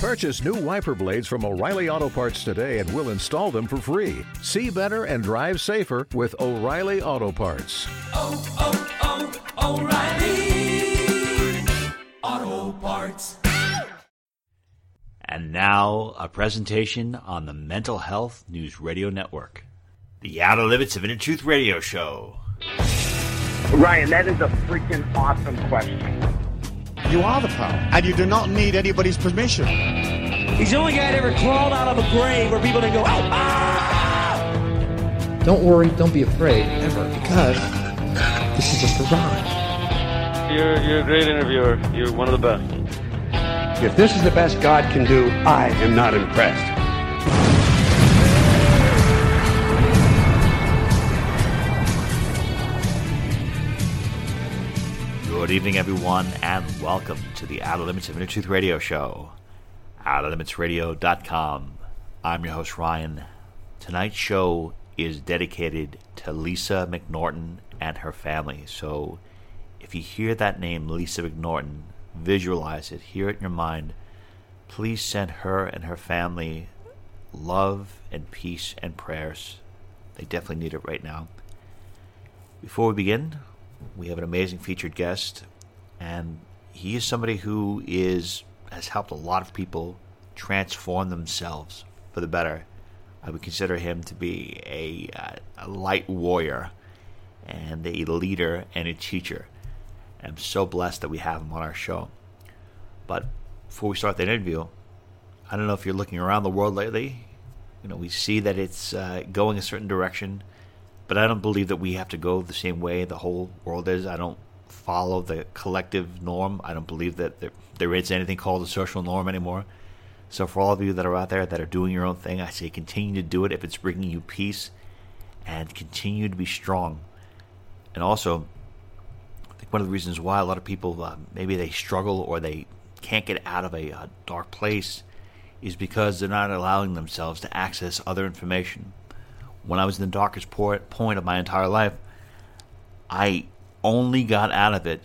Purchase new wiper blades from O'Reilly Auto Parts today and we'll install them for free. See better and drive safer with O'Reilly Auto Parts. Oh, oh, oh, O'Reilly Auto Parts. And now, a presentation on the Mental Health News Radio Network. The Outer Limits of Inner Truth Radio Show. Ryan, that is a freaking awesome question. You are the power, and you do not need anybody's permission. He's the only guy that ever crawled out of a grave where people didn't go, oh, ah! Don't worry, don't be afraid, ever, because this is just a ride. You're, you're a great interviewer. You're one of the best. If this is the best God can do, I am not impressed. Good evening, everyone, and welcome to the Outer Limits of Inner Truth Radio Show. OuterLimitsRadio.com. I'm your host, Ryan. Tonight's show is dedicated to Lisa McNorton and her family. So if you hear that name, Lisa McNorton, visualize it, hear it in your mind. Please send her and her family love and peace and prayers. They definitely need it right now. Before we begin, we have an amazing featured guest, and he is somebody who is has helped a lot of people transform themselves for the better. I would consider him to be a, uh, a light warrior and a leader and a teacher. I'm so blessed that we have him on our show. But before we start that interview, I don't know if you're looking around the world lately. You know, we see that it's uh, going a certain direction, but I don't believe that we have to go the same way the whole world is. I don't follow the collective norm. I don't believe that there, there is anything called a social norm anymore. So, for all of you that are out there that are doing your own thing, I say continue to do it if it's bringing you peace and continue to be strong. And also, I think one of the reasons why a lot of people uh, maybe they struggle or they can't get out of a, uh dark place is because they're not allowing themselves to access other information. When I was in the darkest point of my entire life, I only got out of it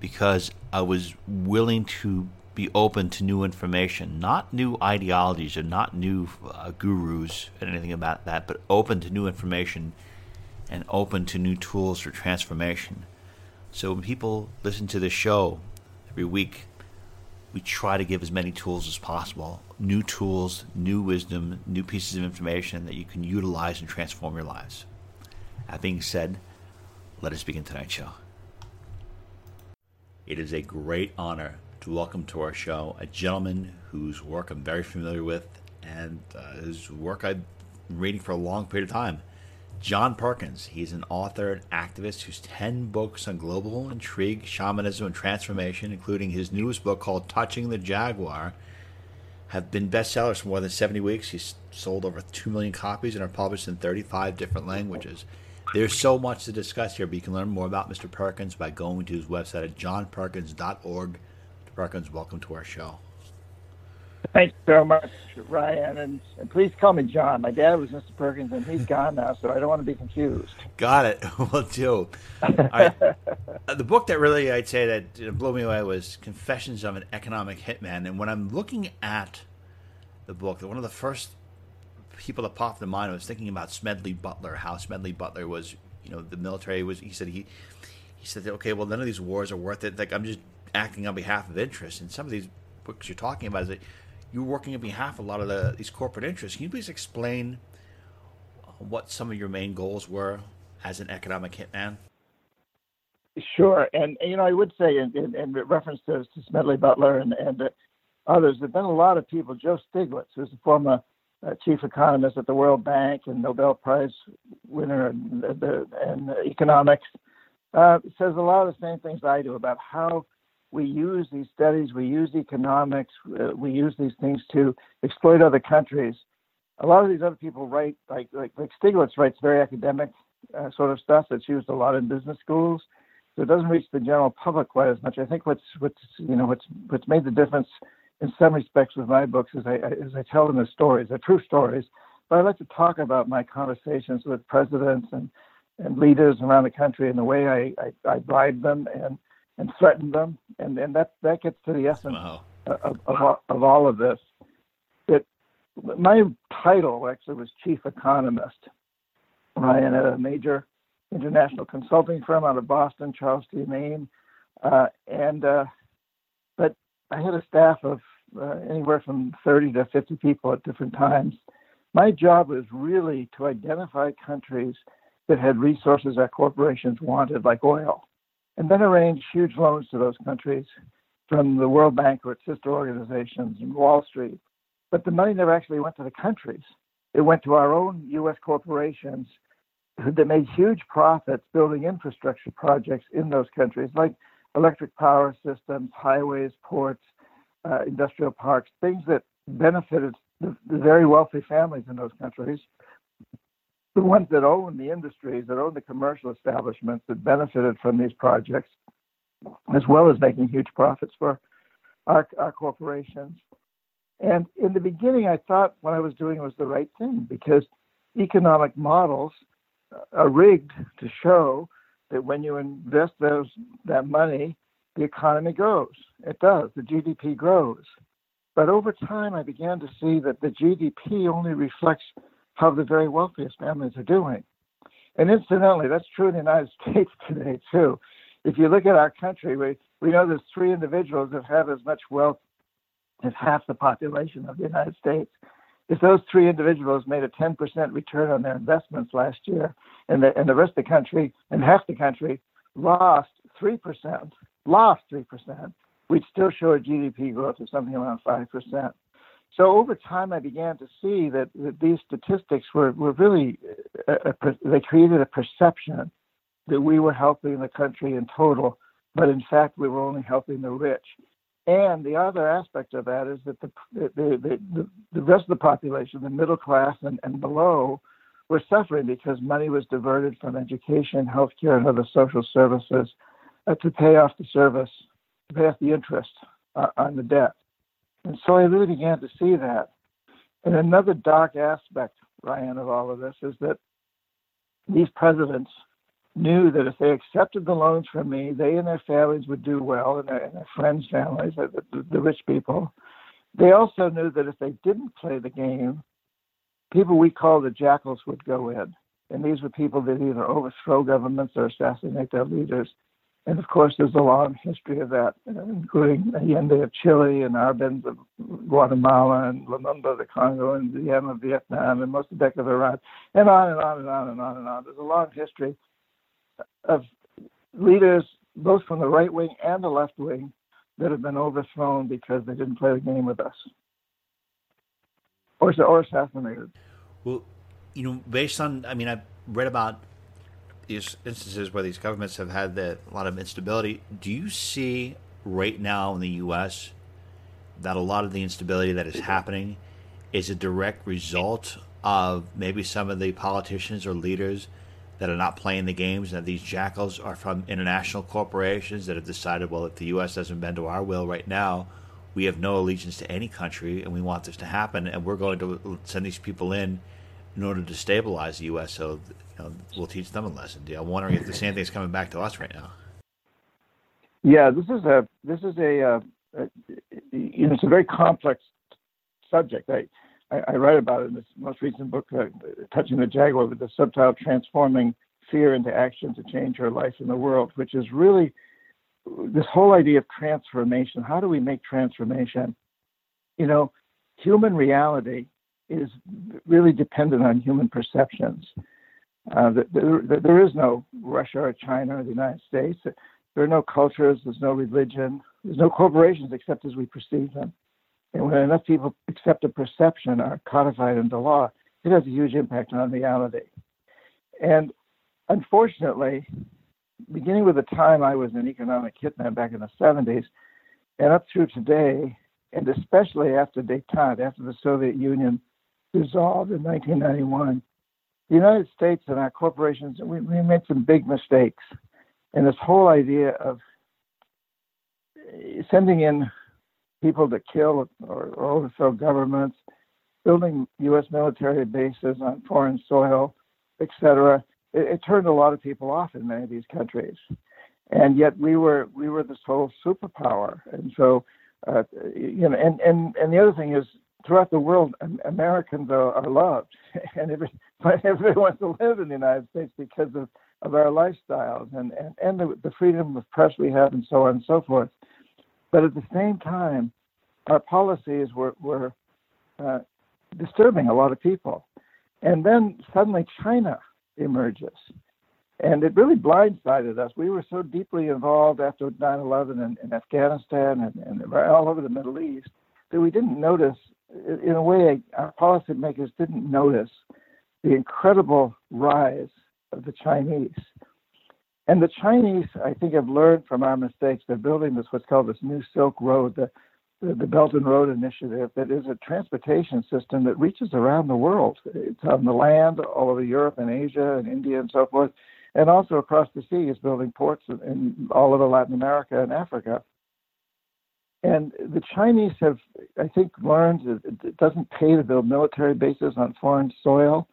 because I was willing to be open to new information, not new ideologies or not new uh, gurus and anything about that, but open to new information and open to new tools for transformation. So when people listen to this show every week, we try to give as many tools as possible new tools, new wisdom, new pieces of information that you can utilize and transform your lives. That being said, let us begin tonight's show. It is a great honor to welcome to our show a gentleman whose work I'm very familiar with and uh, his work I've been reading for a long period of time. John Perkins. He's an author and activist whose 10 books on global intrigue, shamanism, and transformation, including his newest book called Touching the Jaguar, have been bestsellers for more than 70 weeks. He's sold over 2 million copies and are published in 35 different languages. There's so much to discuss here, but you can learn more about Mr. Perkins by going to his website at johnperkins.org. Mr. Perkins, welcome to our show. Thanks so much, Ryan, and, and please call me John. My dad was Mr. Perkins, and he's gone now, so I don't want to be confused. Got it. Well, Joe. Uh, the book that really I'd say that blew me away was Confessions of an Economic Hitman. And when I'm looking at the book, one of the first people that popped in mind was thinking about Smedley Butler, how Smedley Butler was, you know, the military was. He said he he said, okay, well, none of these wars are worth it. Like I'm just acting on behalf of interest. And some of these books you're talking about is that you're working on behalf of a lot of the, these corporate interests. Can you please explain what some of your main goals were as an economic hitman? Sure, and you know, I would say, in, in, in reference to, to Smedley Butler and, and uh, others, there've been a lot of people. Joe Stiglitz, who's a former uh, chief economist at the World Bank and Nobel Prize winner in, in economics, uh, says a lot of the same things I do about how we use these studies, we use economics, uh, we use these things to exploit other countries. A lot of these other people write, like like, like Stiglitz writes very academic uh, sort of stuff that's used a lot in business schools, so it doesn't reach the general public quite as much. I think what's what's you know what's what's made the difference in some respects with my books is I, is I tell them the stories, they're true stories, but I like to talk about my conversations with presidents and and leaders around the country and the way I, I, I bribe them and and threaten them, and and that that gets to the essence Wow. of, of, of all of this. That my title actually was chief economist. Ryan at a major international consulting firm out of Boston, Charles T. Main, uh, and uh, but I had a staff of uh, anywhere from 30 to 50 people at different times. My job was really to identify countries that had resources that corporations wanted, like oil, and then arrange huge loans to those countries from the World Bank or its sister organizations and Wall Street. But the money never actually went to the countries. It went to our own U.S. corporations that made huge profits building infrastructure projects in those countries, like electric power systems, highways, ports, uh, industrial parks, things that benefited the, the, very wealthy families in those countries, the ones that own the industries, that own the commercial establishments that benefited from these projects, as well as making huge profits for our, our corporations. And in the beginning, I thought what I was doing was the right thing because economic models are rigged to show that when you invest those that money, the economy grows. It does. The GDP grows. But over time, I began to see that the GDP only reflects how the very wealthiest families are doing. And incidentally, that's true in the United States today, too. If you look at our country, we, we know there's three individuals that have as much wealth as half the population of the United States. If those three individuals made a 10% return on their investments last year, and the, and the rest of the country and half the country lost 3%, lost 3%, we'd still show a GDP growth of something around 5%. So over time, I began to see that, that these statistics were, were really, a, uh, a, uh, they created a perception that we were helping the country in total, but in fact, we were only helping the rich. And the other aspect of that is that the, the, the, the, rest of the population, the middle class and, and below, were suffering because money was diverted from education, healthcare, and other social services uh, to pay off the service, to pay off the interest uh, on the debt. And so I really began to see that. And another dark aspect, Ryan, of all of this is that these presidents knew that if they accepted the loans from me, they and their families would do well, and their, and their friends' families, the, the, the rich people. They also knew that if they didn't play the game, people we call the jackals would go in. And these were people that either overthrow governments or assassinate their leaders. And of course, there's a long history of that, uh, including Allende of Chile and Arbenz of Guatemala and Lumumba of the Congo and Diem of Vietnam and Mossadegh of Iran, and on and on and on and on and on. There's a long history of leaders, both from the right wing and the left wing, that have been overthrown because they didn't play the game with us or, or assassinated. Well, you know, based on, I mean, I've read about these instances where these governments have had a lot of instability. Do you see right now in the U.S. that a lot of the instability that is happening is a direct result of maybe some of the politicians or leaders that are not playing the games, and that these jackals are from international corporations that have decided, well, if the U.S. doesn't bend to our will right now, we have no allegiance to any country, and we want this to happen, and we're going to send these people in in order to stabilize the U.S. So you know, we'll teach them a lesson. I'm wondering if the same thing is coming back to us right now. Yeah, this is a this is a, uh, a you know it's a very complex subject. I I, I write about it in this most recent book, uh, Touching the Jaguar, with the subtitle "Transforming Fear into Action to Change Her Life in the World," which is really this whole idea of transformation. How do we make transformation? You know, human reality is really dependent on human perceptions. Uh, there, there is no Russia or China or the United States. There are no cultures. There's no religion. There's no corporations except as we perceive them. And when enough people accept a perception or codified into law, it has a huge impact on reality. And unfortunately, beginning with the time I was an economic hitman back in the 70s, and up through today, and especially after detente, after the Soviet Union dissolved in 1991, the United States and our corporations, we, we made some big mistakes. And this whole idea of sending in people to kill or, or overthrow governments, building U.S. military bases on foreign soil, etc. It, it, turned a lot of people off in many of these countries, and yet we were we were this whole superpower, and so uh, you know, and, and, and the other thing is throughout the world, Americans are, are loved, and every, everybody wants to live in the United States because of, of our lifestyles and, and, and the, the freedom of press we have, and so on and so forth. But at the same time, our policies were, were uh, disturbing a lot of people. And then suddenly China emerges. And it really blindsided us. We were so deeply involved after 9 11 in, in, Afghanistan and, and all over the Middle East that we didn't notice, in a way, our policymakers didn't notice the incredible rise of the Chinese. And the Chinese, I think, have learned from our mistakes. They're building this, what's called this new Silk Road, the, the, the Belt and Road Initiative, that is a transportation system that reaches around the world. It's on the land, all over Europe and Asia and India and so forth, and also across the sea is building ports in, in all over Latin America and Africa. And the Chinese have, I think, learned that it doesn't pay to build military bases on foreign soil,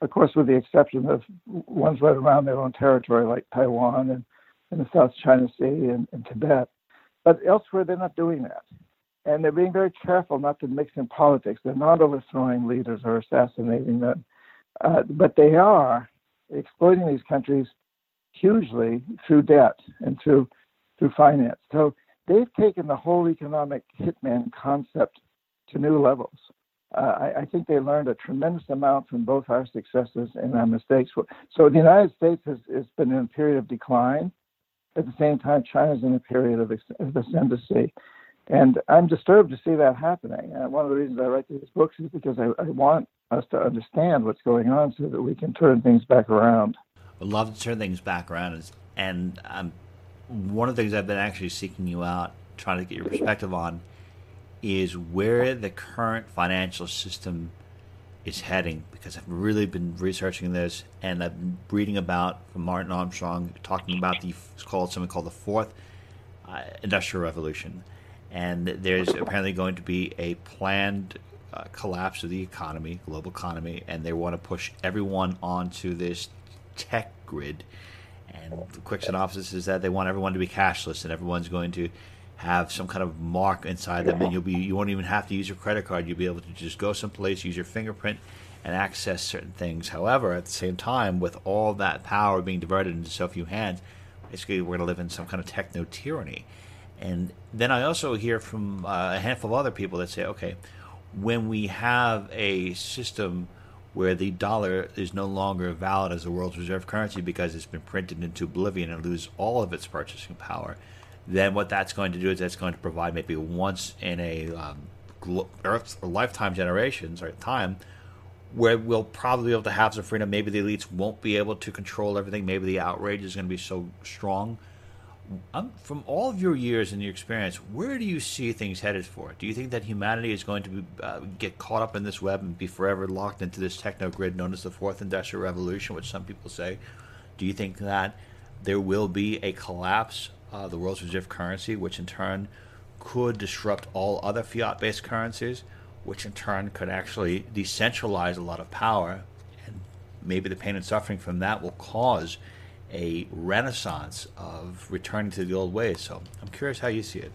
of course, with the exception of ones right around their own territory, like Taiwan and, and the South China Sea and, and Tibet. But elsewhere, they're not doing that and they're being very careful not to mix in politics. They're not overthrowing leaders or assassinating them, uh, but they are exploiting these countries hugely through debt and through through finance. So they've taken the whole economic hitman concept to new levels. Uh, I, I, think they learned a tremendous amount from both our successes and our mistakes. So the United States has, has been in a period of decline. At the same time, China's in a period of, of ascendancy. And I'm disturbed to see that happening. And one of the reasons I write these books is because I, I want us to understand what's going on so that we can turn things back around. I'd love to turn things back around. And um, one of the things I've been actually seeking you out, trying to get your perspective on, is where the current financial system is heading. Because I've really been researching this and I've been reading about Martin Armstrong talking about the called something called the fourth uh, industrial revolution and there's apparently going to be a planned uh, collapse of the economy, global economy, and they want to push everyone onto this tech grid. And the quick synopsis is that they want everyone to be cashless, and everyone's going to have some kind of mark inside them, and you'll be you won't even have to use your credit card. You'll be able to just go someplace, use your fingerprint, and access certain things. However, at the same time, with all that power being diverted into so few hands, basically we're going to live in some kind of techno tyranny. And then I also hear from uh, a handful of other people that say, okay, when we have a system where the dollar is no longer valid as a world's reserve currency because it's been printed into oblivion and lose all of its purchasing power, then what that's going to do is that's going to provide maybe once in a um, Earth or lifetime generations or time where we'll probably be able to have some freedom. Maybe the elites won't be able to control everything. Maybe the outrage is going to be so strong um, from all of your years and your experience, where do you see things headed for? Do you think that humanity is going to be, uh, get caught up in this web and be forever locked into this techno grid known as the fourth industrial revolution, which some people say? Do you think that there will be a collapse of the world's reserve currency, which in turn could disrupt all other fiat based currencies, which in turn could actually decentralize a lot of power? And maybe the pain and suffering from that will cause a renaissance of returning to the old ways. So I'm curious how you see it.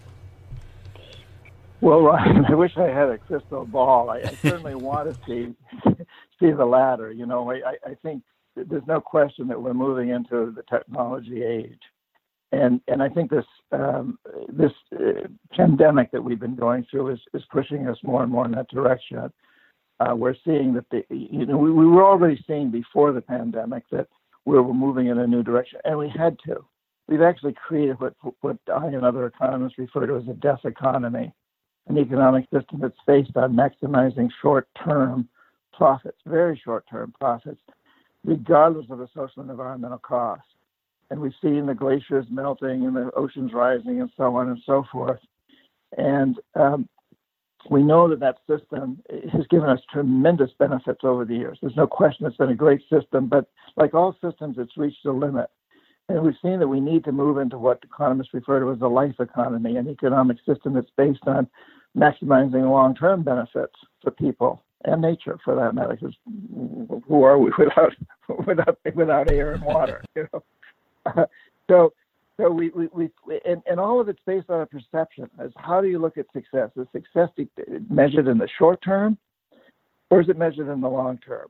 Well, Ryan, I wish I had a crystal ball. I, I certainly want to see see the latter. You know, I, I think there's no question that we're moving into the technology age, and and I think this um, this uh, pandemic that we've been going through is is pushing us more and more in that direction. Uh, we're seeing that the you know we, we were already seeing before the pandemic that where we're moving in a new direction, and we had to. We've actually created what what I and other economists refer to as a death economy, an economic system that's based on maximizing short-term profits, very short-term profits, regardless of the social and environmental costs. And we've seen the glaciers melting and the oceans rising and so on and so forth. And um, we know that that system has given us tremendous benefits over the years. There's no question it's been a great system, but like all systems, it's reached a limit. And we've seen that we need to move into what economists refer to as a life economy, an economic system that's based on maximizing long term benefits for people and nature for that matter, because who are we without, without, without air and water? You know? so So we, we, we and, and all of it's based on a perception. As how do you look at success? Is success measured in the short term, or is it measured in the long term?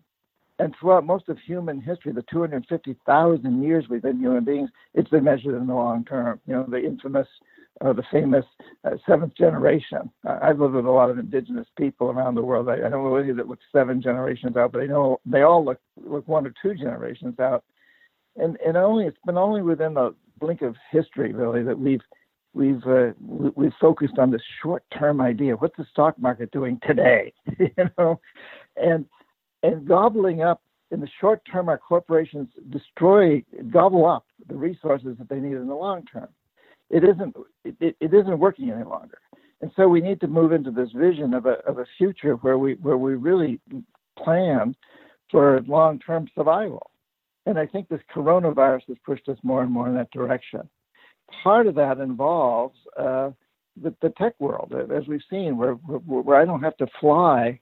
And throughout most of human history, the 250,000 years we've been human beings, it's been measured in the long term. You know, the infamous, uh, the famous uh, seventh generation. Uh, I've lived with a lot of indigenous people around the world. I, I don't know any that look seven generations out, but I know they all look look one or two generations out. And and only it's been only within the blink of history, really, that we've we've uh, we've focused on this short-term idea. What's the stock market doing today? you know, and and gobbling up in the short term, our corporations destroy, gobble up the resources that they need in the long term. It isn't it, it isn't working any longer, and so we need to move into this vision of a of a future where we where we really plan for long term survival. And I think this coronavirus has pushed us more and more in that direction. Part of that involves uh, the, the, tech world, as we've seen, where, where, where I don't have to fly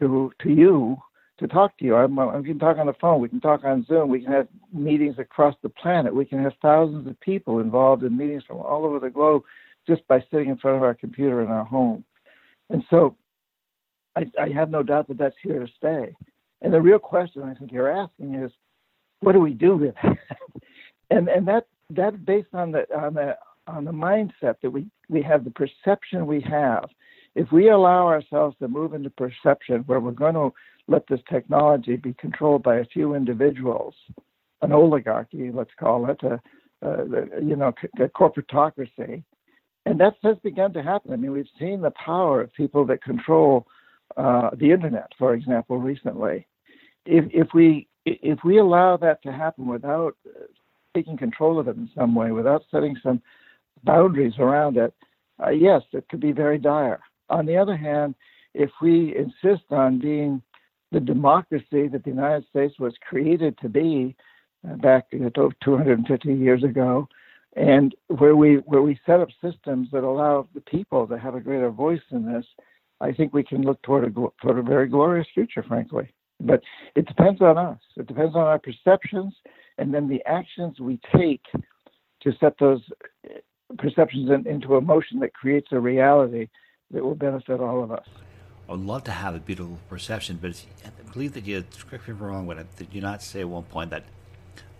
to to you to talk to you. I'm, we can talk on the phone. We can talk on Zoom. We can have meetings across the planet. We can have thousands of people involved in meetings from all over the globe just by sitting in front of our computer in our home. And so I, I have no doubt that that's here to stay. And the real question I think you're asking is, what do we do with it? and and that that's based on the on the on the mindset that we we have the perception we have. If we allow ourselves to move into perception where we're going to let this technology be controlled by a few individuals, an oligarchy, let's call it, a, a you know, a corporatocracy, and that has begun to happen. I mean, we've seen the power of people that control uh, the internet, for example, recently. If if we if we allow that to happen without uh, taking control of it in some way, without setting some boundaries around it, uh, yes, it could be very dire. On the other hand, if we insist on being the democracy that the United States was created to be uh, back you know, 250 years ago, and where we where we set up systems that allow the people to have a greater voice in this, I think we can look toward a toward a very glorious future, frankly. But it depends on us. It depends on our perceptions and then the actions we take to set those uh, perceptions in, into a motion that creates a reality that will benefit all of us. I would love to have a beautiful perception, but I believe that you, correct me I'm wrong, did you not say at one point that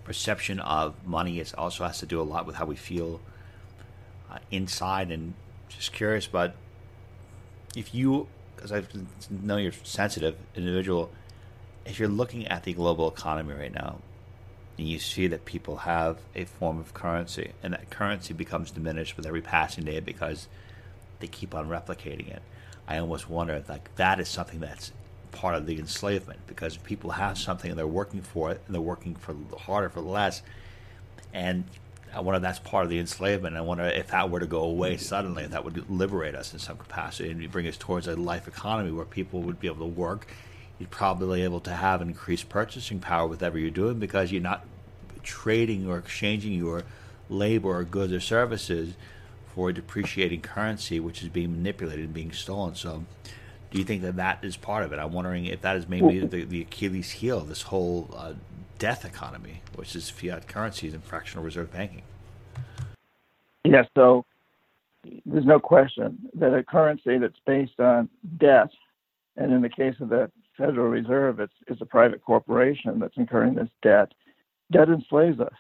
perception of money is also has to do a lot with how we feel uh, inside? And just curious, but if you, because I know you're sensitive individual, if you're looking at the global economy right now, and you see that people have a form of currency, and that currency becomes diminished with every passing day because they keep on replicating it. I almost wonder if like that is something that's part of the enslavement because people have something and they're working for it and they're working for harder for less, and I wonder if that's part of the enslavement. I wonder if that were to go away mm-hmm. suddenly, that would liberate us in some capacity and bring us towards a life economy where people would be able to work you're probably able to have increased purchasing power with whatever you're doing because you're not trading or exchanging your labor or goods or services for a depreciating currency, which is being manipulated and being stolen. So, do you think that that is part of it? I'm wondering if that is maybe the, the Achilles heel of this whole uh, death economy, which is fiat currencies and fractional reserve banking. Yeah, so there's no question that a currency that's based on debt, and in the case of the Federal Reserve it's, is a private corporation that's incurring this debt. Debt enslaves us.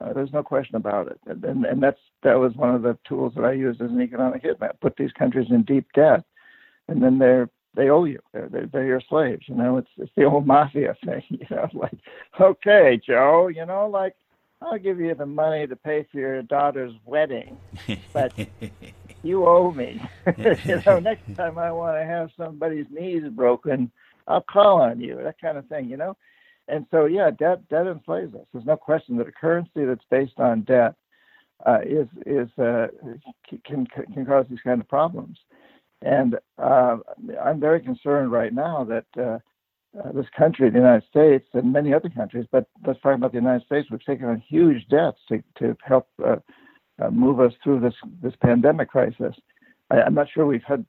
Uh, there's no question about it. And, and, and that's that was one of the tools that I used as an economic hitman. Put these countries in deep debt, and then they're they owe you. They're, they're, they're your slaves. You know, it's it's the old mafia thing. You know, like okay, Joe. You know, like I'll give you the money to pay for your daughter's wedding, but you owe me. you know, next time I want to have somebody's knees broken, I'll call on you, that kind of thing, you know? And so, yeah, debt, debt enslaves us. There's no question that a currency that's based on debt uh, is, is, uh, can, can cause these kind of problems. And uh, I'm very concerned right now that uh, uh, this country, the United States, and many other countries, but let's talk about the United States, we've taken on huge debts to, to help uh, move us through this, this pandemic crisis. I, am not sure we've had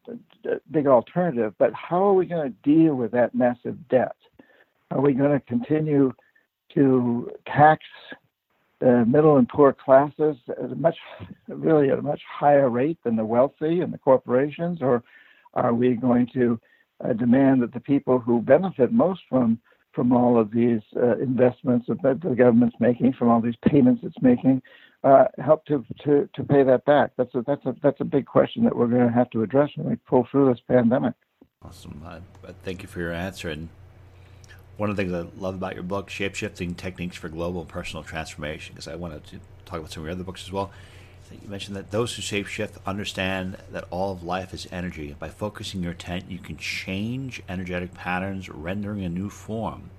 a big alternative, but how are we going to deal with that massive debt? Are we going to continue to tax uh, middle and poor classes at a much, really at a much higher rate than the wealthy and the corporations, or are we going to uh, demand that the people who benefit most from from all of these uh, investments that the government's making, from all these payments it's making, uh, help to, to, to pay that back? That's a, that's, a, that's a big question that we're going to have to address when we pull through this pandemic. Awesome. thank you for your answer. And one of the things I love about your book, Shapeshifting Techniques for Global and Personal Transformation, because I wanted to talk about some of your other books as well. You mentioned that those who shapeshift understand that all of life is energy. By focusing your intent, you can change energetic patterns, rendering a new form.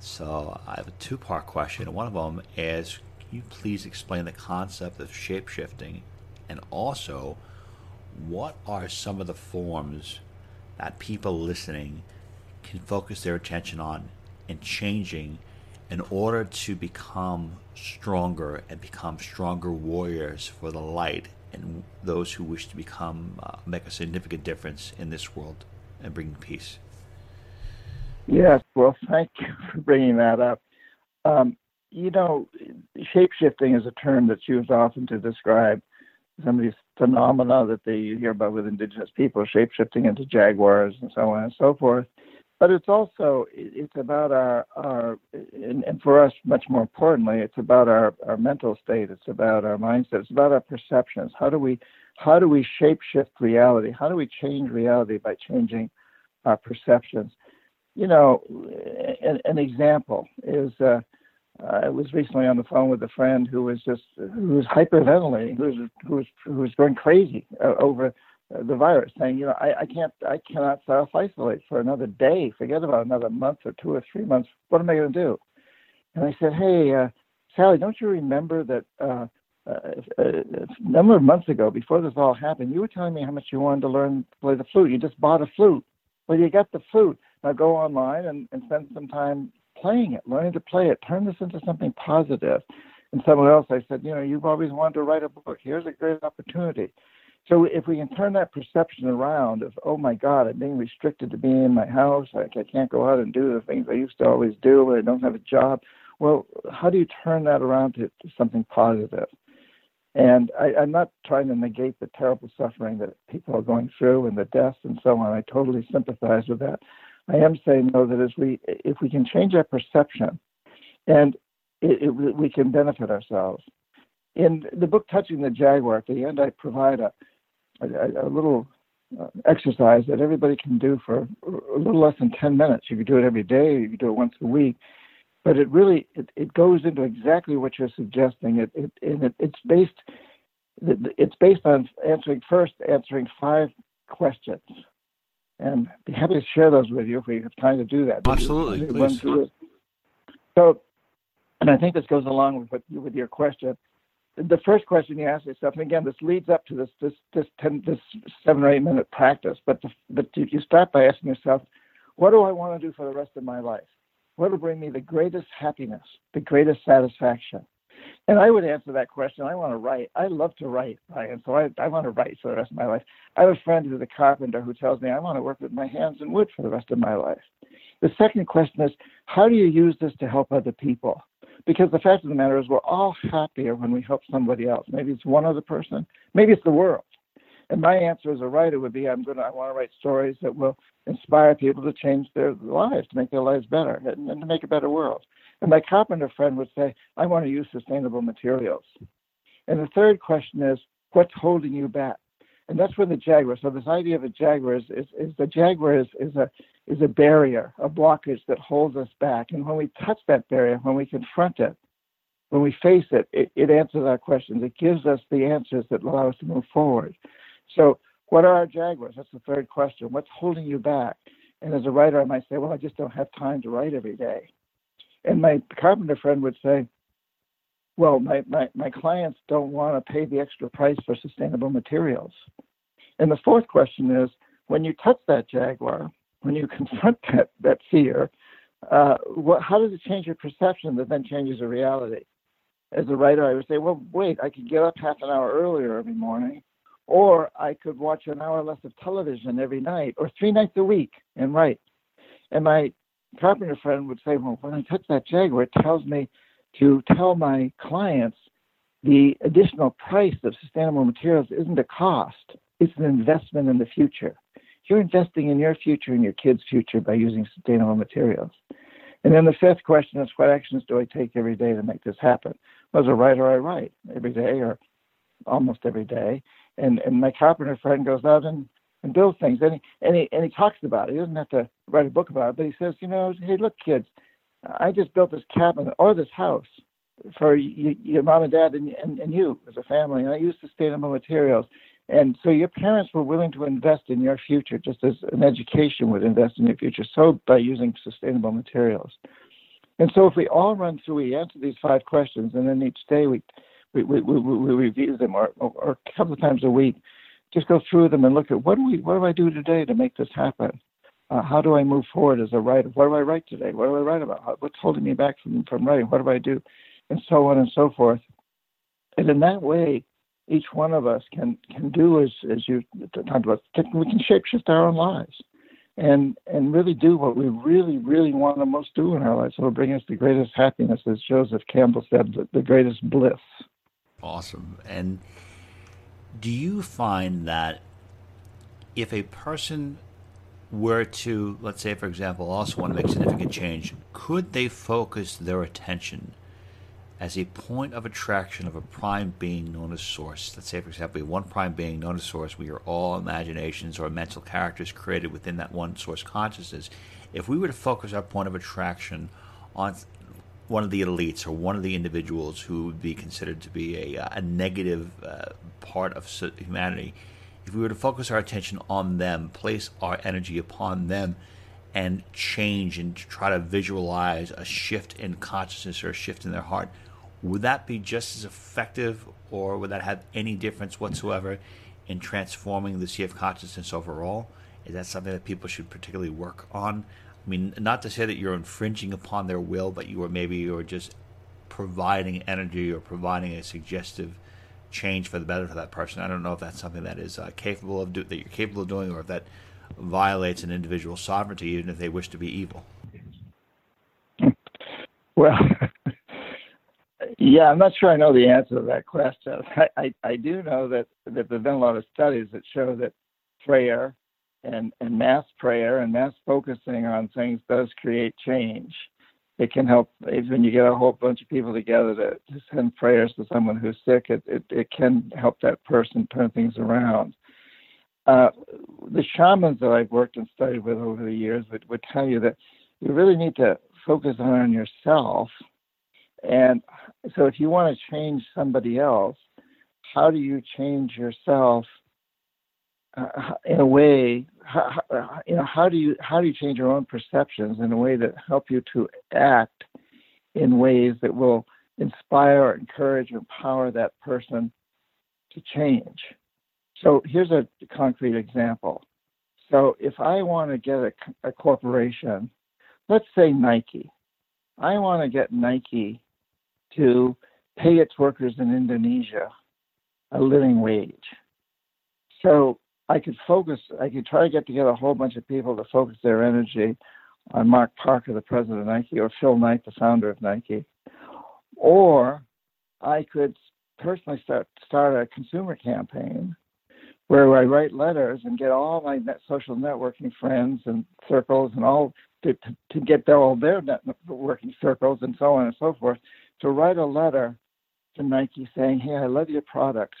So I have a two part question. One of them is you please explain the concept of shapeshifting? And also, what are some of the forms that people listening can focus their attention on and changing in order to become stronger and become stronger warriors for the light and those who wish to become uh, make a significant difference in this world and bring peace. Yes, well, thank you for bringing that up. Um, you know, shapeshifting is a term that's used often to describe some of these phenomena that they hear about with indigenous people, shapeshifting into jaguars and so on and so forth. But it's also it's about our our and, and, for us much more importantly it's about our our mental state. It's about our mindset. It's about our perceptions. How do we how do we shape shift reality? How do we change reality by changing our perceptions? You know an, an example is uh, I was recently on the phone with a friend who was just who was hyperventilating, who was who was who was going crazy uh, over the virus, saying, you know, I, I can't, I cannot self isolate for another day. Forget about another month or two or three months. What am I going to do? And I said, hey, uh, Sally, don't you remember that uh, uh, a number of months ago, before this all happened, you were telling me how much you wanted to learn to play the flute. You just bought a flute. Well, you got the flute. Now go online and, and spend some time playing it, learning to play it. Turn this into something positive. And someone else, I said, you know, you've always wanted to write a book. Here's a great opportunity. So if we can turn that perception around of, oh my God, I'm being restricted to being in my house, I, can't go out and do the things I used to always do, I don't have a job. Well, how do you turn that around to, to something positive? And I, I'm not trying to negate the terrible suffering that people are going through and the deaths and so on. I totally sympathize with that. I am saying though that as we, if we can change our perception, and it, it, we can benefit ourselves. In the book Touching the Jaguar, at the end, I provide a, a, a little uh, exercise that everybody can do for a little less than 10 minutes. You can do it every day, you can do it once a week. But it really it, it goes into exactly what you're suggesting. It, it and it, it's based it's based on answering first answering five questions, and be happy to share those with you if we have time to do that. Absolutely, please. So, and I think this goes along with what, with your question the first question you ask yourself, and again, this leads up to this this this, ten, this seven or eight minute practice, but the, but you start by asking yourself, what do I want to do for the rest of my life? What will bring me the greatest happiness, the greatest satisfaction? And I would answer that question. I want to write. I love to write, Ryan. So I, I want to write for the rest of my life. I have a friend who's a carpenter who tells me I want to work with my hands and wood for the rest of my life. The second question is, how do you use this to help other people? Because the fact of the matter is, we're all happier when we help somebody else. Maybe it's one other person, maybe it's the world. And my answer as a writer would be, I'm gonna, I want to write stories that will inspire people to change their lives, to make their lives better, and, and to make a better world. And my carpenter friend would say, I want to use sustainable materials. And the third question is, what's holding you back? And that's where the jaguar. So this idea of a jaguar is, is, is the jaguar is, is a is a barrier, a blockage that holds us back. And when we touch that barrier, when we confront it, when we face it, it, it answers our questions. It gives us the answers that allow us to move forward. So, what are our jaguars? That's the third question. What's holding you back? And as a writer, I might say, well, I just don't have time to write every day. And my carpenter friend would say, well, my, my, my clients don't want to pay the extra price for sustainable materials. And the fourth question is, when you touch that jaguar, when you confront that, that fear, uh, what, how does it change your perception that then changes the reality? As a writer, I would say, well, wait, I could get up half an hour earlier every morning, or I could watch an hour less of television every night, or three nights a week and write. And my carpenter friend would say, well, when I touch that jaguar, it tells me to tell my clients the additional price of sustainable materials isn't a cost, it's an investment in the future. You're investing in your future and your kids' future by using sustainable materials. And then the fifth question is what actions do I take every day to make this happen? Well, as a writer, I write every day or almost every day. And and my carpenter friend goes out and, and builds things. And he, and he and he talks about it. He doesn't have to write a book about it, but he says, you know, hey, look, kids, I just built this cabin or this house for you, your mom and dad and, and, and you as a family. And I use sustainable materials. And so your parents were willing to invest in your future just as an education would invest in your future, so by using sustainable materials. And so if we all run through, we answer these five questions, and then each day we we, we, we, we review them or, or a couple of times a week, just go through them and look at what do we what do I do today to make this happen? Uh, how do I move forward as a writer? What do I write today? What do I write about? What's holding me back from, from writing? What do I do? And so on and so forth. And in that way, each one of us can can do as as you talked about. We can shapeshift our own lives, and and really do what we really really want to most do in our lives. It'll bring us the greatest happiness, as Joseph Campbell said, the, the greatest bliss. Awesome. And do you find that if a person were to, let's say, for example, also want to make significant change, could they focus their attention as a point of attraction of a prime being known as source. Let's say, for example, one prime being known as source. We are all imaginations or mental characters created within that one source consciousness. If we were to focus our point of attraction on one of the elites or one of the individuals who would be considered to be a, a negative uh, part of humanity, if we were to focus our attention on them, place our energy upon them, and change and try to visualize a shift in consciousness or a shift in their heart, would that be just as effective or would that have any difference whatsoever in transforming the sea of consciousness overall? Is that something that people should particularly work on? I mean, not to say that you're infringing upon their will, but you are maybe you're just providing energy or providing a suggestive change for the better for that person. I don't know if that's something that is uh, capable of do- that you're capable of doing, or if that violates an individual's sovereignty, even if they wish to be evil. Well, Yeah, I'm not sure I know the answer to that question. I, I, I do know that, that there have been a lot of studies that show that prayer and, and mass prayer and mass focusing on things does create change. It can help when you get a whole bunch of people together to, to send prayers to someone who's sick. It, it, it can help that person turn things around. Uh, the shamans that I've worked and studied with over the years would, would tell you that you really need to focus on yourself and so if you want to change somebody else, how do you change yourself uh, in a way how, you know how do you how do you change your own perceptions in a way that help you to act in ways that will inspire encourage empower that person to change? So here's a concrete example. So if i want to get a, a corporation let's say nike. I want to get nike to pay its workers in Indonesia a living wage. So I could focus, I could try to get together a whole bunch of people to focus their energy on Mark Parker, the president of Nike, or Phil Knight, the founder of Nike. Or I could personally start start a consumer campaign where I write letters and get all my net social networking friends and circles and all to, to, to get their, all their networking circles and so on and so forth to write a letter to Nike saying, "Hey, I love your products,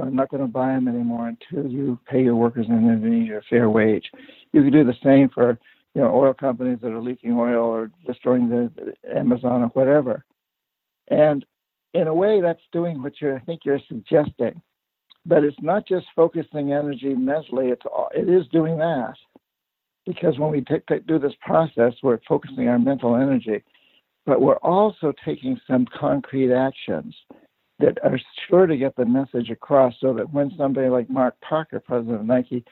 but I'm not going to buy them anymore until you pay your workers in Indonesia a fair wage." You could do the same for you know oil companies that are leaking oil or destroying the, Amazon or whatever. And in a way, that's doing what you I think you're suggesting. But it's not just focusing energy mentally; it's it is doing that because when we take, take, do this process, we're focusing our mental energy but we're also taking some concrete actions that are sure to get the message across so that when somebody like Mark Parker, president of Nike,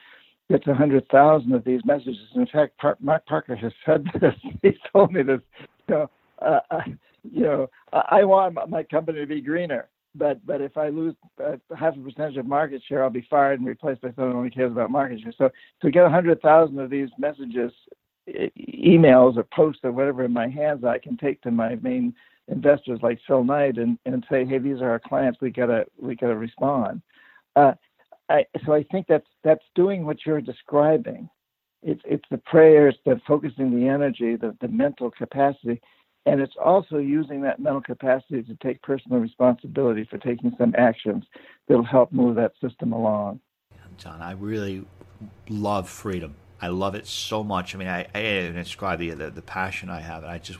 gets 100,000 of these messages, in fact, Mark Parker has said this, he's told me this, you know, uh, uh, you know, I want my company to be greener, but but if I lose uh, half a percentage of market share, I'll be fired and replaced by someone who only cares about market share. So to get 100,000 of these messages emails or posts or whatever in my hands I can take to my main investors like Phil Knight and, and say, hey, these are our clients. We gotta we gotta respond. Uh, I, so I think that's that's doing what you're describing. It's it's the prayers, the focusing the energy, the, the mental capacity, and it's also using that mental capacity to take personal responsibility for taking some actions that'll help move that system along. John, I really love freedom. I love it so much. I mean, I, I describe the, the, the passion I have, and I just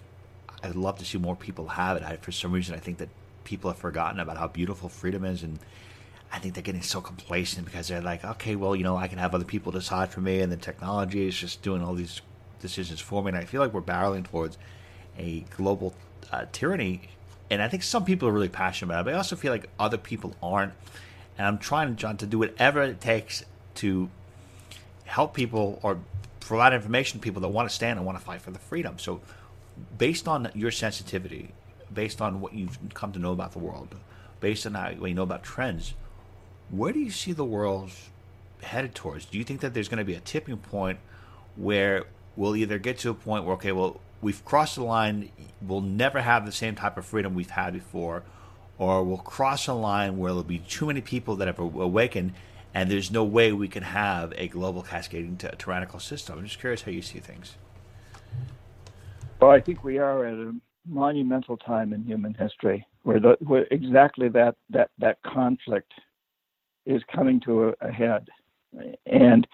I'd love to see more people have it. I, for some reason, I think that people have forgotten about how beautiful freedom is, and I think they're getting so complacent because they're like, okay, well, you know, I can have other people decide for me, and the technology is just doing all these decisions for me. And I feel like we're barreling towards a global uh, tyranny, and I think some people are really passionate about it, but I also feel like other people aren't. And I'm trying, John, to do whatever it takes to help people or provide information to people that want to stand and want to fight for the freedom. So based on your sensitivity, based on what you've come to know about the world, based on how, what you know about trends, where do you see the world headed towards? Do you think that there's going to be a tipping point where we'll either get to a point where, okay, well, we've crossed the line, we'll never have the same type of freedom we've had before, or we'll cross a line where there'll be too many people that have awakened and there's no way we can have a global cascading t- tyrannical system. I'm just curious how you see things. Well, I think we are at a monumental time in human history where, the, where exactly that, that, that conflict is coming to a, a head. And,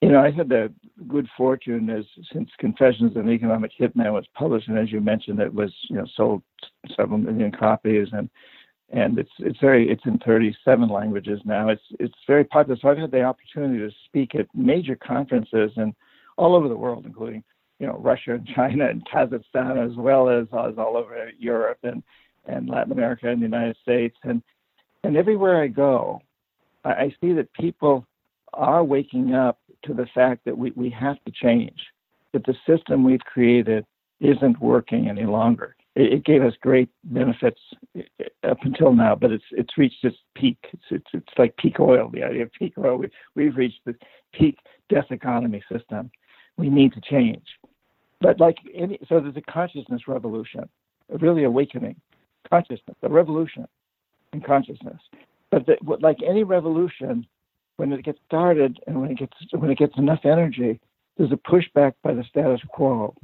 you know, I had the good fortune as since Confessions of an Economic Hitman was published, and as you mentioned, it was, you know, sold several million copies and and it's it's very it's in 37 languages now. It's it's very popular. So I've had the opportunity to speak at major conferences and all over the world, including you know Russia and China and Kazakhstan as well as, as all over Europe and and Latin America and the United States and and everywhere I go, I, I see that people are waking up to the fact that we, we have to change, that the system we've created isn't working any longer. It, it gave us great benefits eh, eh, up until now, but it's it's reached its peak. It's it's, it's like peak oil. The idea of peak oil. We, we've reached the peak death economy system. We need to change. But like any, so there's a consciousness revolution, a really awakening consciousness, a revolution in consciousness. But the, like any revolution, when it gets started and when it gets when it gets enough energy, there's a pushback by the status quo.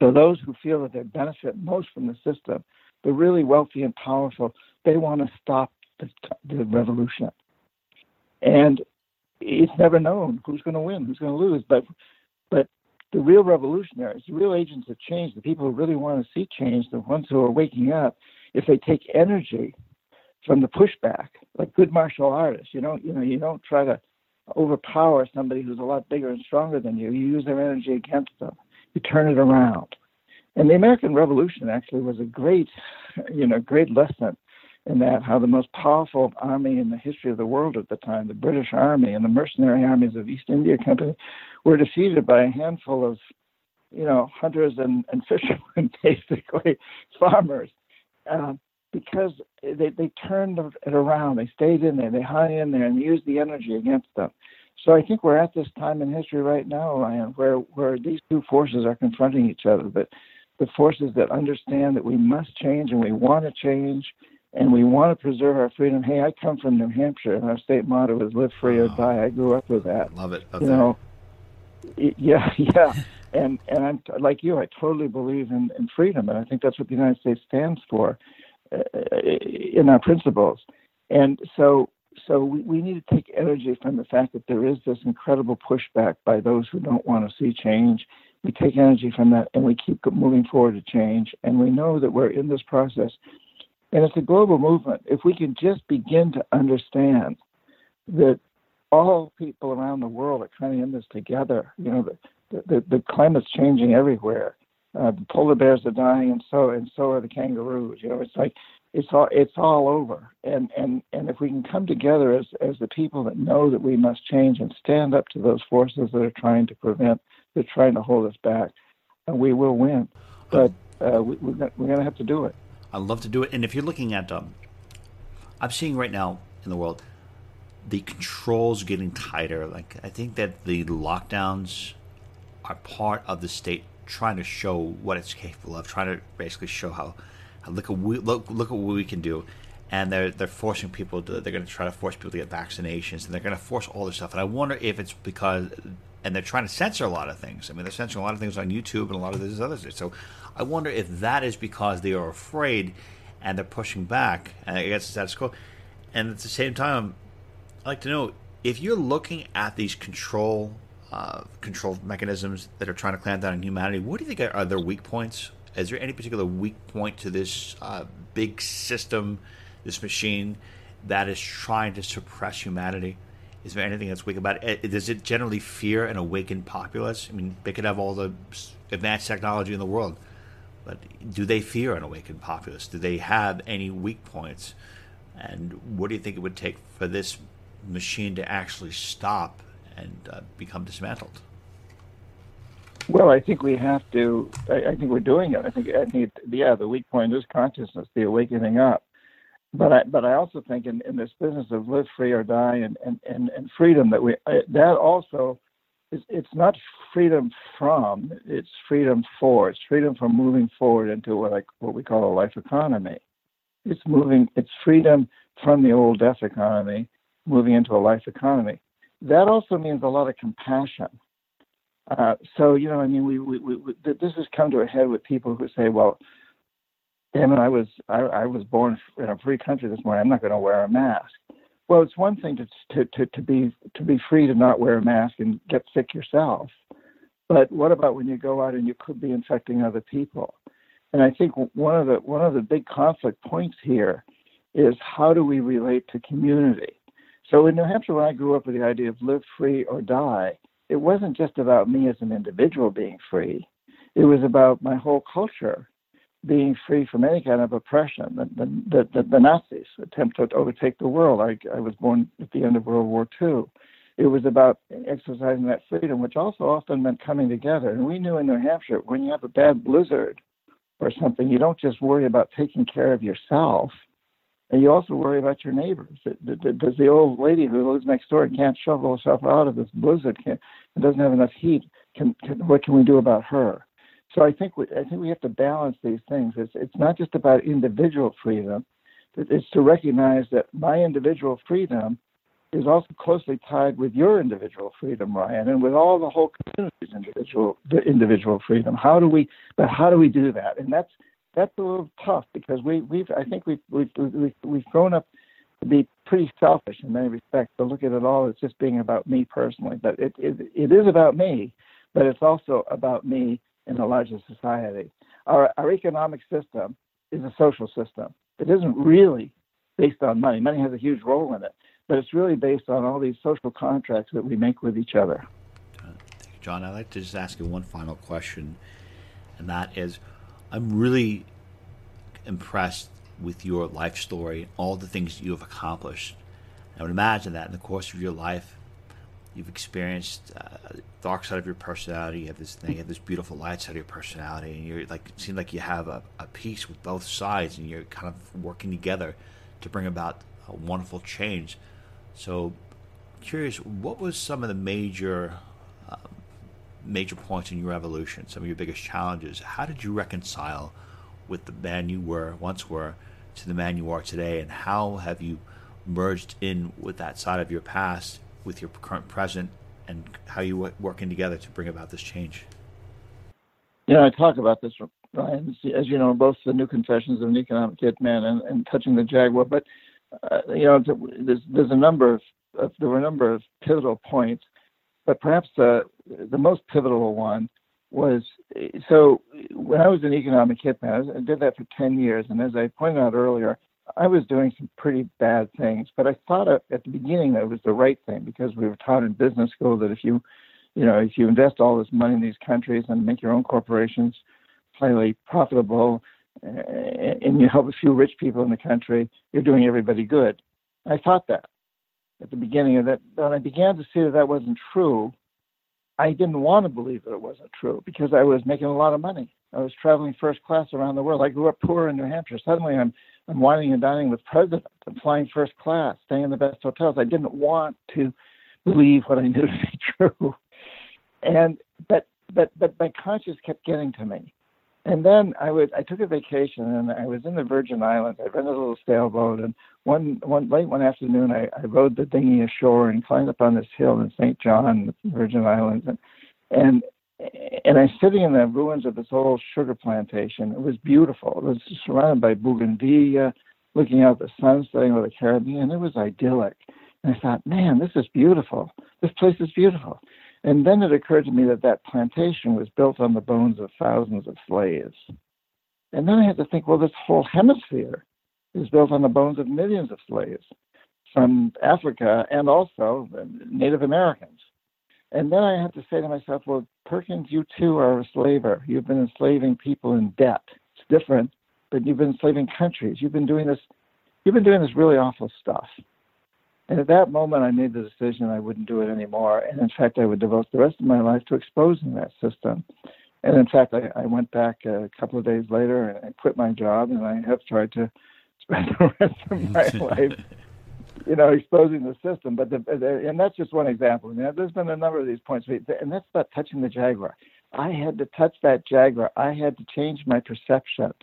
So those who feel that they benefit most from the system, the really wealthy and powerful, they want to stop the, the revolution. And it's never known who's going to win, who's going to lose. But but the real revolutionaries, the real agents of change, the people who really want to see change, the ones who are waking up, if they take energy from the pushback, like good martial artists, you don't, you know, you don't try to overpower somebody who's a lot bigger and stronger than you. You use their energy against them. You turn it around. And the American Revolution actually was a great, you know, great lesson in that how the most powerful army in the history of the world at the time, the British Army and the mercenary armies of East India Company, were defeated by a handful of, you know, hunters and, and fishermen, basically farmers, uh, because they, they turned it around. They stayed in there, they hung in there, and used the energy against them. So I think we're at this time in history right now, Ryan, where where these two forces are confronting each other. But the forces that understand that we must change and we want to change and we want to preserve our freedom. Hey, I come from New Hampshire, and our state motto is "Live free or die." I grew up with that. Love it. you know, yeah, yeah, and and I'm like you. I totally believe in, in freedom, and I think that's what the United States stands for uh, in our principles. And so, so we, we need to take energy from the fact that there is this incredible pushback by those who don't want to see change. We take energy from that, and we keep moving forward to change. And we know that we're in this process, and it's a global movement. If we can just begin to understand that all people around the world are kind of in this together. You know, the the, the climate's changing everywhere. Uh, the polar bears are dying, and so and so are the kangaroos. You know, it's like it's all it's all over. And and and if we can come together as as the people that know that we must change and stand up to those forces that are trying to prevent, that are trying to hold us back, and we will win. But uh, we, we're going to have to do it. I love to do it. And if you're looking at, um, I'm seeing right now in the world the controls getting tighter. Like I think that the lockdowns are part of the state trying to show what it's capable of, trying to basically show how Look at we, look look at what we can do, and they're they're forcing people to they're going to try to force people to get vaccinations, and they're going to force all this stuff. And I wonder if it's because and they're trying to censor a lot of things. I mean, they're censoring a lot of things on YouTube and a lot of this other stuff. So I wonder if that is because they are afraid and they're pushing back against the status quo. And at the same time, I'd like to know if you're looking at these control uh, control mechanisms that are trying to clamp down on humanity. What do you think are, their weak points? Is there any particular weak point to this uh, big system, this machine that is trying to suppress humanity? Is there anything that's weak about it? Does it generally fear an awakened populace? I mean, they could have all the advanced technology in the world, but do they fear an awakened populace? Do they have any weak points? And what do you think it would take for this machine to actually stop and uh, become dismantled? Well, I think we have to. I, I, think we're doing it. I think. I think. Yeah, the weak point is consciousness, the awakening up. But I. But I also think in, in this business of live free or die and and and, and freedom that we that also is it's not freedom from. It's freedom for. It's freedom from moving forward into what I what we call a life economy. It's moving. It's freedom from the old death economy, moving into a life economy that also means a lot of compassion. Uh, so you know, I mean, we, we, we, this has come to a head with people who say, "Well, damn it, I was I, I was born in a free country this morning. I'm not going to wear a mask." Well, it's one thing to, to to to be to be free to not wear a mask and get sick yourself, but what about when you go out and you could be infecting other people? And I think one of the one of the big conflict points here is how do we relate to community? So in New Hampshire, when I grew up with the idea of live free or die, it wasn't just about me as an individual being free. It was about my whole culture being free from any kind of oppression. The, the, the, the Nazis attempt to overtake the world. I, I was born at the end of World War II. It was about exercising that freedom, which also often meant coming together. And we knew in New Hampshire, when you have a bad blizzard or something, you don't just worry about taking care of yourself and you also worry about your neighbors. Does the old lady who lives next door and can't shovel herself out of this blizzard and doesn't have enough heat? Can, can, what can we do about her? So I think we, I think we have to balance these things. It's it's not just about individual freedom. It's to recognize that my individual freedom is also closely tied with your individual freedom, Ryan, and with all the whole community's individual individual freedom. How do we? But how do we do that? And that's that's a little tough because we we've I think we've we've we've, we've grown up to be pretty selfish in many respects. To look at it all as just being about me personally, but it, it it is about me, but it's also about me in the larger society. Our our economic system is a social system. It isn't really based on money. Money has a huge role in it, but it's really based on all these social contracts that we make with each other. John, I'd like to just ask you one final question, and that is I'm really impressed with your life story, all the things that you have accomplished. I would imagine that in the course of your life, you've experienced uh, dark side of your personality. You have this thing, you have this beautiful light side of your personality, and you're like it seems like you have a, a peace with both sides, and you're kind of working together to bring about a wonderful change. So, curious, what was some of the major uh, major points in your evolution, some of your biggest challenges. How did you reconcile with the man you were once were to the man you are today, and how have you merged in with that side of your past with your current present, and how you working together to bring about this change? Yeah, I talk about this, Ryan. As you know, both the new confessions of an economic hitman and, and touching the Jaguar. But uh, you know, there's there's a number of, of there were a number of pivotal points but perhaps the the most pivotal one was so when I was an economic hitman, I did that for 10 years, and as I pointed out earlier, I was doing some pretty bad things. But I thought at the beginning that it was the right thing because we were taught in business school that if you, you know, if you invest all this money in these countries and make your own corporations highly profitable, Uh, and you help a few rich people in the country, you're doing everybody good. I thought that at the beginning of that. When I began to see that that wasn't true, I didn't want to believe that it wasn't true because I was making a lot of money. I was traveling first class around the world. I grew up poor in New Hampshire. Suddenly, I'm I'm wining and dining with presidents. I'm flying first class, staying in the best hotels. I didn't want to believe what I knew to be true, and but but but my conscience kept getting to me, And then I would I took a vacation and I was in the Virgin Islands. I rented a little sailboat and one one late one afternoon I, I rowed the dinghy ashore and climbed up on this hill in St. John, Virgin Islands, and and and I'm sitting in the ruins of this old sugar plantation. It was beautiful. It was surrounded by bougainvillea, looking out the sun setting over the Caribbean. And it was idyllic. And I thought, man, this is beautiful. This place is beautiful. And then it occurred to me that that plantation was built on the bones of thousands of slaves. And then I had to think, well, this whole hemisphere is built on the bones of millions of slaves from Africa and also Native Americans. And then I had to say to myself, well, Perkins, you too are a slaver. You've been enslaving people in debt. It's different, but you've been enslaving countries. You've been doing this. You've been doing this really awful stuff. And at that moment, I made the decision I wouldn't do it anymore. And in fact, I would devote the rest of my life to exposing that system. And in fact, I, I went back a couple of days later and I quit my job, and I have tried to spend the rest of my life, you know, exposing the system. But the, the, and that's just one example. I mean, there's been a number of these points, and that's about touching the jaguar. I had to touch that jaguar. I had to change my perception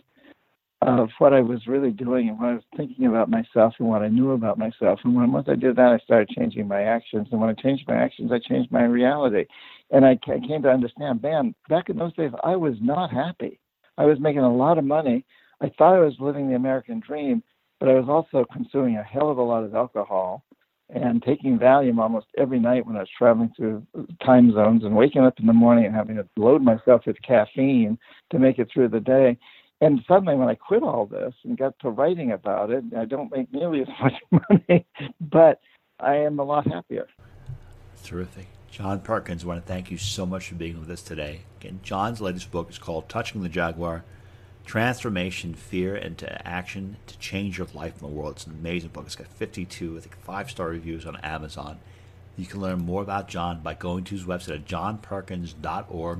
of what I was really doing and what I was thinking about myself and what I knew about myself. And when once I did that, I started changing my actions. And when I changed my actions, I changed my reality. And I came to understand, man, back in those days, I was not happy. I was making a lot of money. I thought I was living the American dream, but I was also consuming a hell of a lot of alcohol and taking Valium almost every night when I was traveling through time zones and waking up in the morning and having to load myself with caffeine to make it through the day and suddenly when I quit all this and got to writing about it, I don't make nearly as much money, but I am a lot happier. Terrific. John Perkins, I want to thank you so much for being with us today. Again, John's latest book is called Touching the Jaguar Transformation, Fear, into Action to Change Your Life in the World. It's an amazing book. It's got 52, I think, five star reviews on Amazon. You can learn more about John by going to his website at johnperkins.org.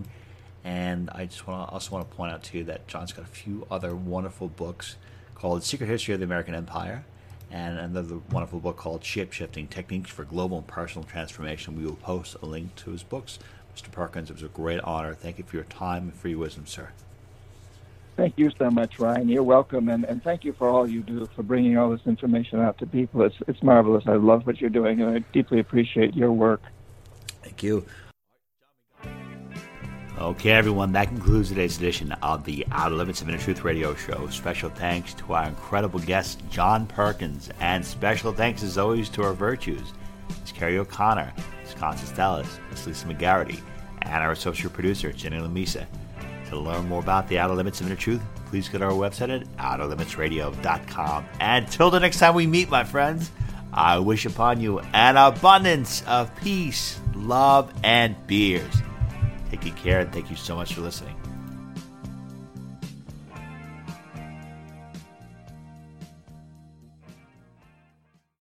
And I just want to also want to point out to you that John's got a few other wonderful books called Secret History of the American Empire and another wonderful book called Shapeshifting Techniques for Global and Personal Transformation. We will post a link to his books. Mr. Perkins, it was a great honor. Thank you for your time and for your wisdom, sir. Thank you so much, Ryan. You're welcome, and, and thank you for all you do for bringing all this information out to people. It's, it's marvelous. I love what you're doing, and I deeply appreciate your work. Thank you. Okay, everyone, that concludes today's edition of the Outer Limits of Inner Truth Radio Show. Special thanks to our incredible guest, John Perkins, and special thanks, as always, to our virtues. It's Carrie O'Connor, It's Constance Dallas, It's Lisa McGarity, and our associate producer, Jenny Lamisa. To learn more about the Outer Limits of Inner Truth, please go to our website at outerlimitsradio.com. And till the next time we meet, my friends, I wish upon you an abundance of peace, love, and beers. Take good care and thank you so much for listening.